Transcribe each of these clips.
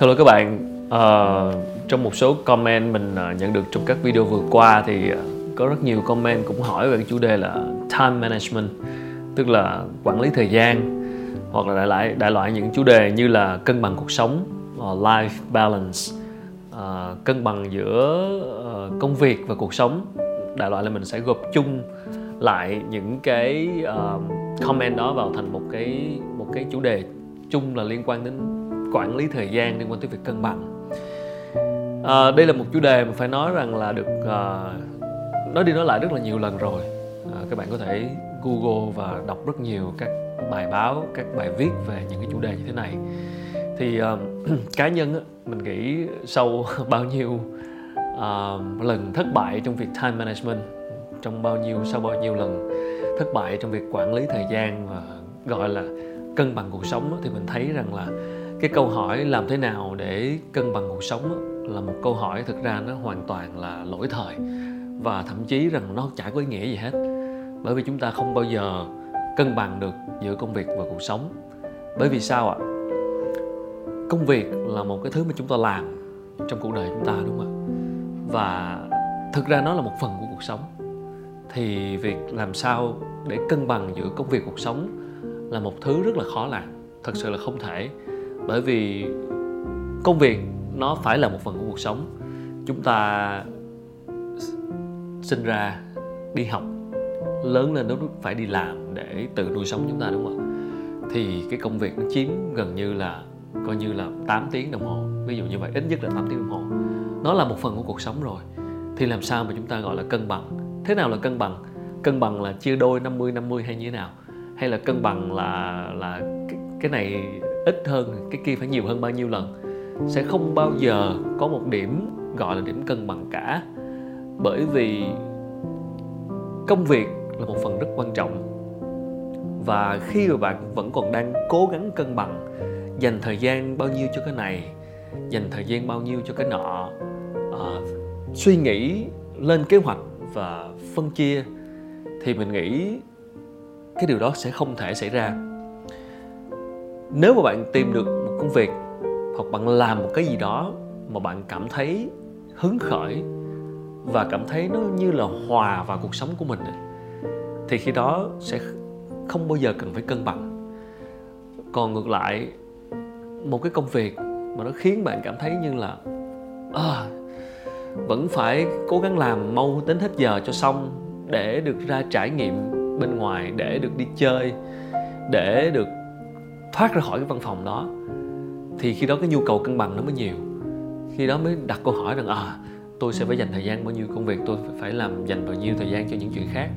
Hello các bạn, uh, trong một số comment mình uh, nhận được trong các video vừa qua thì uh, có rất nhiều comment cũng hỏi về cái chủ đề là time management, tức là quản lý thời gian hoặc là đại loại đại loại những chủ đề như là cân bằng cuộc sống, uh, life balance, uh, cân bằng giữa uh, công việc và cuộc sống. Đại loại là mình sẽ gộp chung lại những cái uh, comment đó vào thành một cái một cái chủ đề chung là liên quan đến quản lý thời gian liên quan tới việc cân bằng. À, đây là một chủ đề mà phải nói rằng là được à, nói đi nói lại rất là nhiều lần rồi. À, các bạn có thể google và đọc rất nhiều các bài báo các bài viết về những cái chủ đề như thế này. Thì à, cá nhân á, mình nghĩ sau bao nhiêu à, lần thất bại trong việc time management trong bao nhiêu sau bao nhiêu lần thất bại trong việc quản lý thời gian và gọi là cân bằng cuộc sống thì mình thấy rằng là cái câu hỏi làm thế nào để cân bằng cuộc sống là một câu hỏi thực ra nó hoàn toàn là lỗi thời. Và thậm chí rằng nó chả có ý nghĩa gì hết. Bởi vì chúng ta không bao giờ cân bằng được giữa công việc và cuộc sống. Bởi vì sao ạ? Công việc là một cái thứ mà chúng ta làm trong cuộc đời chúng ta, đúng không ạ? Và thực ra nó là một phần của cuộc sống. Thì việc làm sao để cân bằng giữa công việc, cuộc sống là một thứ rất là khó làm, thật sự là không thể bởi vì công việc nó phải là một phần của cuộc sống. Chúng ta sinh ra đi học lớn lên nó phải đi làm để tự nuôi sống chúng ta đúng không ạ? Thì cái công việc nó chiếm gần như là coi như là 8 tiếng đồng hồ. Ví dụ như vậy ít nhất là 8 tiếng đồng hồ. Nó là một phần của cuộc sống rồi. Thì làm sao mà chúng ta gọi là cân bằng? Thế nào là cân bằng? Cân bằng là chia đôi 50 50 hay như thế nào? Hay là cân bằng là là cái, cái này ít hơn cái kia phải nhiều hơn bao nhiêu lần. Sẽ không bao giờ có một điểm gọi là điểm cân bằng cả. Bởi vì công việc là một phần rất quan trọng. Và khi mà bạn vẫn còn đang cố gắng cân bằng dành thời gian bao nhiêu cho cái này dành thời gian bao nhiêu cho cái nọ à, suy nghĩ lên kế hoạch và phân chia thì mình nghĩ cái điều đó sẽ không thể xảy ra nếu mà bạn tìm được một công việc hoặc bạn làm một cái gì đó mà bạn cảm thấy hứng khởi và cảm thấy nó như là hòa vào cuộc sống của mình thì khi đó sẽ không bao giờ cần phải cân bằng. Còn ngược lại một cái công việc mà nó khiến bạn cảm thấy như là à, vẫn phải cố gắng làm mau đến hết giờ cho xong để được ra trải nghiệm bên ngoài để được đi chơi để được thoát ra khỏi cái văn phòng đó, thì khi đó cái nhu cầu cân bằng nó mới nhiều. Khi đó mới đặt câu hỏi rằng à tôi sẽ phải dành thời gian bao nhiêu công việc, tôi phải làm dành bao nhiêu thời gian cho những chuyện khác?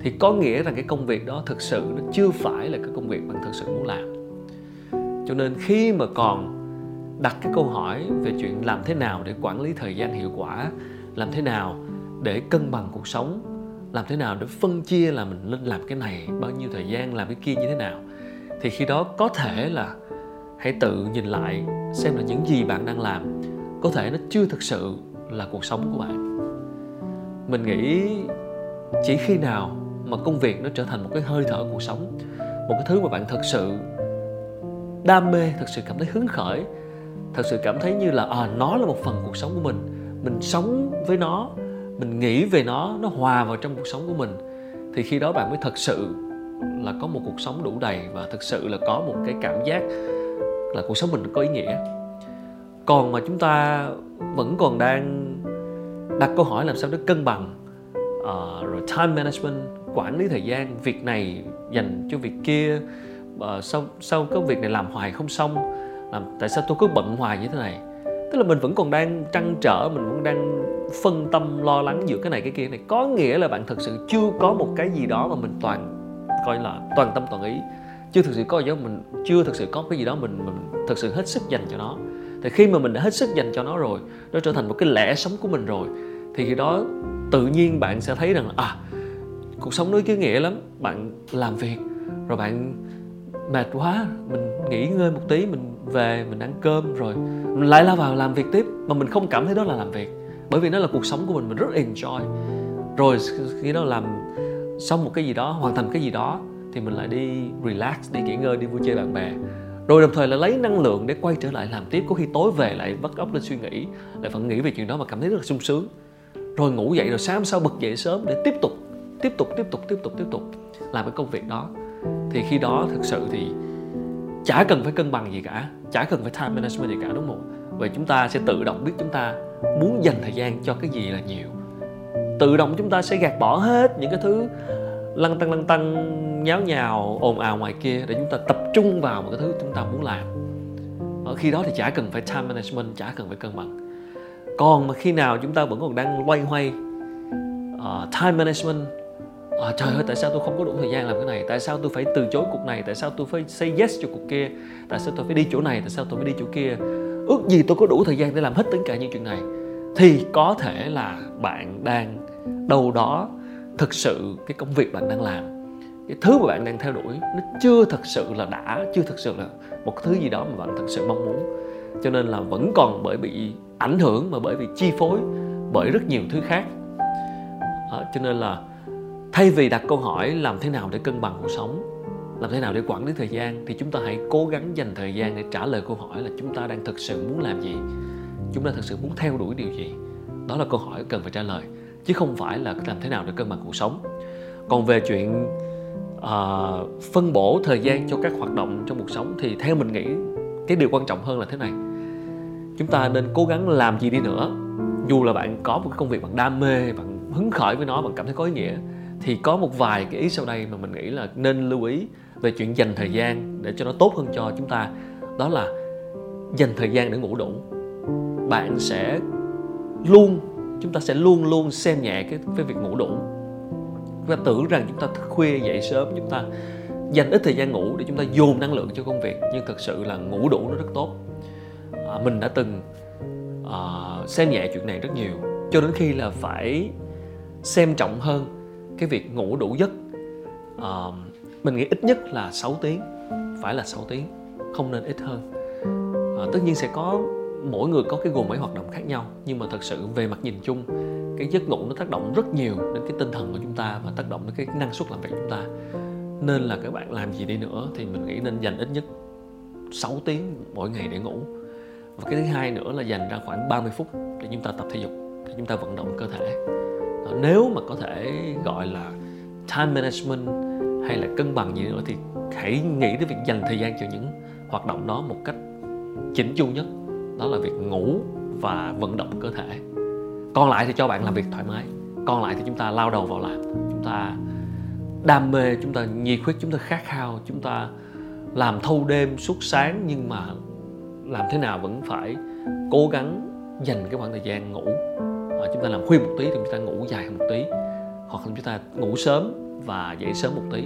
Thì có nghĩa rằng cái công việc đó thực sự nó chưa phải là cái công việc bạn thực sự muốn làm. Cho nên khi mà còn đặt cái câu hỏi về chuyện làm thế nào để quản lý thời gian hiệu quả, làm thế nào để cân bằng cuộc sống, làm thế nào để phân chia là mình lên làm cái này bao nhiêu thời gian, làm cái kia như thế nào thì khi đó có thể là hãy tự nhìn lại xem là những gì bạn đang làm có thể nó chưa thực sự là cuộc sống của bạn. Mình nghĩ chỉ khi nào mà công việc nó trở thành một cái hơi thở cuộc sống, một cái thứ mà bạn thật sự đam mê, thật sự cảm thấy hứng khởi, thật sự cảm thấy như là à nó là một phần cuộc sống của mình mình sống với nó, mình nghĩ về nó nó hòa vào trong cuộc sống của mình, thì khi đó bạn mới thật sự là có một cuộc sống đủ đầy và thực sự là có một cái cảm giác là cuộc sống mình có ý nghĩa. Còn mà chúng ta vẫn còn đang đặt câu hỏi làm sao để cân bằng uh, rồi time management quản lý thời gian việc này dành cho việc kia uh, sau sau cái việc này làm hoài không xong làm tại sao tôi cứ bận hoài như thế này? Tức là mình vẫn còn đang trăn trở mình vẫn đang phân tâm lo lắng giữa cái này cái kia này. Có nghĩa là bạn thực sự chưa có một cái gì đó mà mình toàn coi là toàn tâm toàn ý. Chưa thực sự có gì đó mình, chưa thực sự có cái gì đó mình mình thực sự hết sức dành cho nó. Thì khi mà mình đã hết sức dành cho nó rồi, nó trở thành một cái lẽ sống của mình rồi, thì khi đó tự nhiên bạn sẽ thấy rằng là à cuộc sống nó ý nghĩa lắm, bạn làm việc, rồi bạn mệt quá, mình nghỉ ngơi một tí, mình về, mình ăn cơm, rồi mình lại lao vào làm việc tiếp. Mà mình không cảm thấy đó là làm việc, bởi vì nó là cuộc sống của mình mình rất enjoy. Rồi khi đó làm xong một cái gì đó, hoàn thành cái gì đó, thì mình lại đi relax, đi nghỉ ngơi, đi vui chơi bạn bè. Rồi đồng thời là lấy năng lượng để quay trở lại làm tiếp, có khi tối về lại bắt óc lên suy nghĩ, lại vẫn nghĩ về chuyện đó mà cảm thấy rất là sung sướng. Rồi ngủ dậy rồi sáng sau bật dậy sớm để tiếp tục tiếp tục tiếp tục tiếp tục tiếp tục làm cái công việc đó. Thì khi đó thực sự thì chả cần phải cân bằng gì cả, chả cần phải time management gì cả, đúng không? Vậy chúng ta sẽ tự động biết chúng ta muốn dành thời gian cho cái gì là nhiều tự động chúng ta sẽ gạt bỏ hết những cái thứ lăn tăng lăn tăng nháo nhào ồn ào ngoài kia để chúng ta tập trung vào một cái thứ chúng ta muốn làm. Ở khi đó thì chả cần phải time management chả cần phải cân bằng. Còn mà khi nào chúng ta vẫn còn đang loay hoay uh, time management à, trời ơi tại sao tôi không có đủ thời gian làm cái này? Tại sao tôi phải từ chối cuộc này? Tại sao tôi phải say yes cho cuộc kia? Tại sao tôi phải đi chỗ này? Tại sao tôi phải đi chỗ kia? Ước gì tôi có đủ thời gian để làm hết tất cả những chuyện này. Thì có thể là bạn đang đâu đó thực sự cái công việc bạn đang làm cái thứ mà bạn đang theo đuổi nó chưa thật sự là đã chưa thật sự là một thứ gì đó mà bạn thật sự mong muốn. Cho nên là vẫn còn bởi bị ảnh hưởng mà bởi vì chi phối bởi rất nhiều thứ khác. À, cho nên là thay vì đặt câu hỏi làm thế nào để cân bằng cuộc sống làm thế nào để quản lý thời gian thì chúng ta hãy cố gắng dành thời gian để trả lời câu hỏi là chúng ta đang thực sự muốn làm gì chúng ta thực sự muốn theo đuổi điều gì. Đó là câu hỏi cần phải trả lời chứ không phải là làm thế nào để cân bằng cuộc sống. Còn về chuyện uh, phân bổ thời gian cho các hoạt động trong cuộc sống thì theo mình nghĩ cái điều quan trọng hơn là thế này. Chúng ta nên cố gắng làm gì đi nữa. Dù là bạn có một cái công việc bạn đam mê bạn hứng khởi với nó bạn cảm thấy có ý nghĩa thì có một vài cái ý sau đây mà mình nghĩ là nên lưu ý về chuyện dành thời gian để cho nó tốt hơn cho chúng ta. Đó là dành thời gian để ngủ đủ. Bạn sẽ luôn chúng ta sẽ luôn luôn xem nhẹ cái, cái việc ngủ đủ. Chúng ta tưởng rằng chúng ta thức khuya dậy sớm chúng ta dành ít thời gian ngủ để chúng ta dồn năng lượng cho công việc nhưng thực sự là ngủ đủ nó rất tốt. À, mình đã từng à, xem nhẹ chuyện này rất nhiều cho đến khi là phải xem trọng hơn cái việc ngủ đủ giấc. À, mình nghĩ ít nhất là 6 tiếng phải là 6 tiếng không nên ít hơn. À, tất nhiên sẽ có mỗi người có cái gồm mấy hoạt động khác nhau, nhưng mà thật sự về mặt nhìn chung, cái giấc ngủ nó tác động rất nhiều đến cái tinh thần của chúng ta và tác động đến cái năng suất làm việc của chúng ta. Nên là các bạn làm gì đi nữa thì mình nghĩ nên dành ít nhất 6 tiếng mỗi ngày để ngủ. Và cái thứ hai nữa là dành ra khoảng 30 phút để chúng ta tập thể dục, để chúng ta vận động cơ thể. Nếu mà có thể gọi là time management hay là cân bằng gì nữa thì hãy nghĩ tới việc dành thời gian cho những hoạt động đó một cách chỉnh chu nhất đó là việc ngủ và vận động cơ thể. Còn lại thì cho bạn làm việc thoải mái. Còn lại thì chúng ta lao đầu vào làm. Chúng ta đam mê chúng ta nhiệt huyết chúng ta khát khao chúng ta làm thâu đêm suốt sáng nhưng mà làm thế nào vẫn phải cố gắng dành cái khoảng thời gian ngủ. À, chúng ta làm khuya một tí thì chúng ta ngủ dài hơn một tí. Hoặc là chúng ta ngủ sớm và dậy sớm một tí.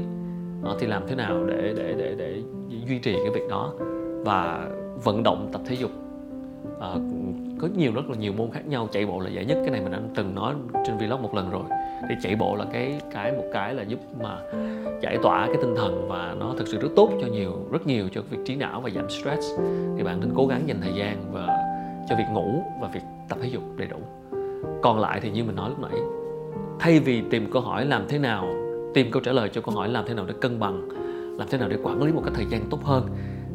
À, thì làm thế nào để để để để duy trì cái việc đó và vận động tập thể dục à, có nhiều rất là nhiều môn khác nhau. Chạy bộ là dễ nhất. Cái này mình đã từng nói trên vlog một lần rồi. Thì chạy bộ là cái cái một cái là giúp mà giải tỏa cái tinh thần và nó thực sự rất tốt cho nhiều rất nhiều cho việc trí não và giảm stress. Thì bạn nên cố gắng dành thời gian và cho việc ngủ và việc tập thể dục đầy đủ. Còn lại thì như mình nói lúc nãy thay vì tìm câu hỏi làm thế nào tìm câu trả lời cho câu hỏi làm thế nào để cân bằng làm thế nào để quản lý một cái thời gian tốt hơn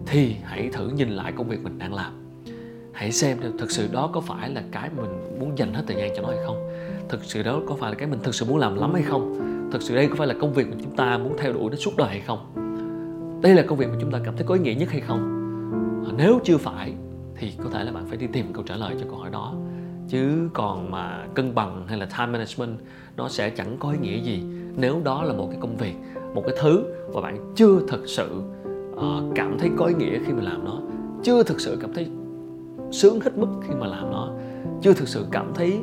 thì hãy thử nhìn lại công việc mình đang làm hãy xem thực sự đó có phải là cái mình muốn dành hết thời gian cho nó hay không. Thực sự đó có phải là cái mình thực sự muốn làm lắm hay không. Thực sự đây có phải là công việc mà chúng ta muốn theo đuổi đến suốt đời hay không. Đây là công việc mà chúng ta cảm thấy có ý nghĩa nhất hay không? Nếu chưa phải thì có thể là bạn phải đi tìm câu trả lời cho câu hỏi đó. Chứ còn mà cân bằng hay là time management nó sẽ chẳng có ý nghĩa gì nếu đó là một cái công việc một cái thứ mà bạn chưa thực sự uh, cảm thấy có ý nghĩa khi mà làm nó. Chưa thực sự cảm thấy sướng hết mức khi mà làm nó. Chưa thực sự cảm thấy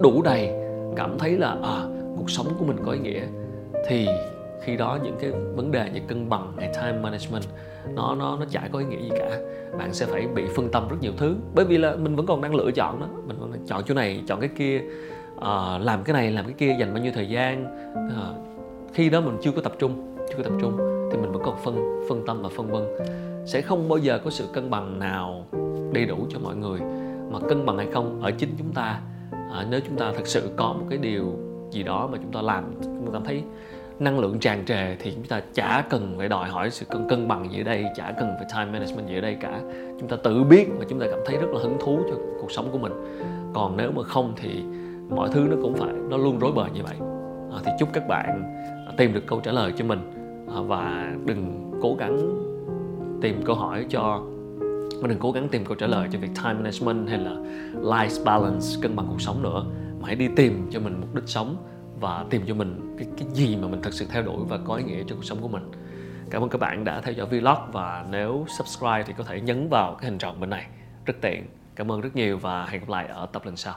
đủ đầy cảm thấy là à, cuộc sống của mình có ý nghĩa. Thì khi đó những cái vấn đề như cân bằng hay time management nó nó nó chả có ý nghĩa gì cả. Bạn sẽ phải bị phân tâm rất nhiều thứ. Bởi vì là mình vẫn còn đang lựa chọn đó. Mình còn chọn chỗ này chọn cái kia. Uh, làm cái này làm cái kia dành bao nhiêu thời gian. Uh, khi đó mình chưa có tập trung chưa có tập trung thì mình vẫn còn phân phân tâm và phân vân. Sẽ không bao giờ có sự cân bằng nào đầy đủ cho mọi người. Mà cân bằng hay không ở chính chúng ta à, nếu chúng ta thực sự có một cái điều gì đó mà chúng ta làm chúng ta cảm thấy năng lượng tràn trề thì chúng ta chả cần phải đòi hỏi sự cân cân bằng gì ở đây chả cần phải time management gì ở đây cả. Chúng ta tự biết và chúng ta cảm thấy rất là hứng thú cho cuộc sống của mình. Còn nếu mà không thì mọi thứ nó cũng phải nó luôn rối bời như vậy. À, thì chúc các bạn tìm được câu trả lời cho mình. À, và đừng cố gắng tìm câu hỏi cho mà đừng cố gắng tìm câu trả lời cho việc time management hay là life balance, cân bằng cuộc sống nữa. Mà hãy đi tìm cho mình mục đích sống và tìm cho mình cái cái gì mà mình thật sự theo đuổi và có ý nghĩa cho cuộc sống của mình. Cảm ơn các bạn đã theo dõi vlog và nếu subscribe thì có thể nhấn vào cái hình tròn bên này. Rất tiện. Cảm ơn rất nhiều và hẹn gặp lại ở tập lần sau.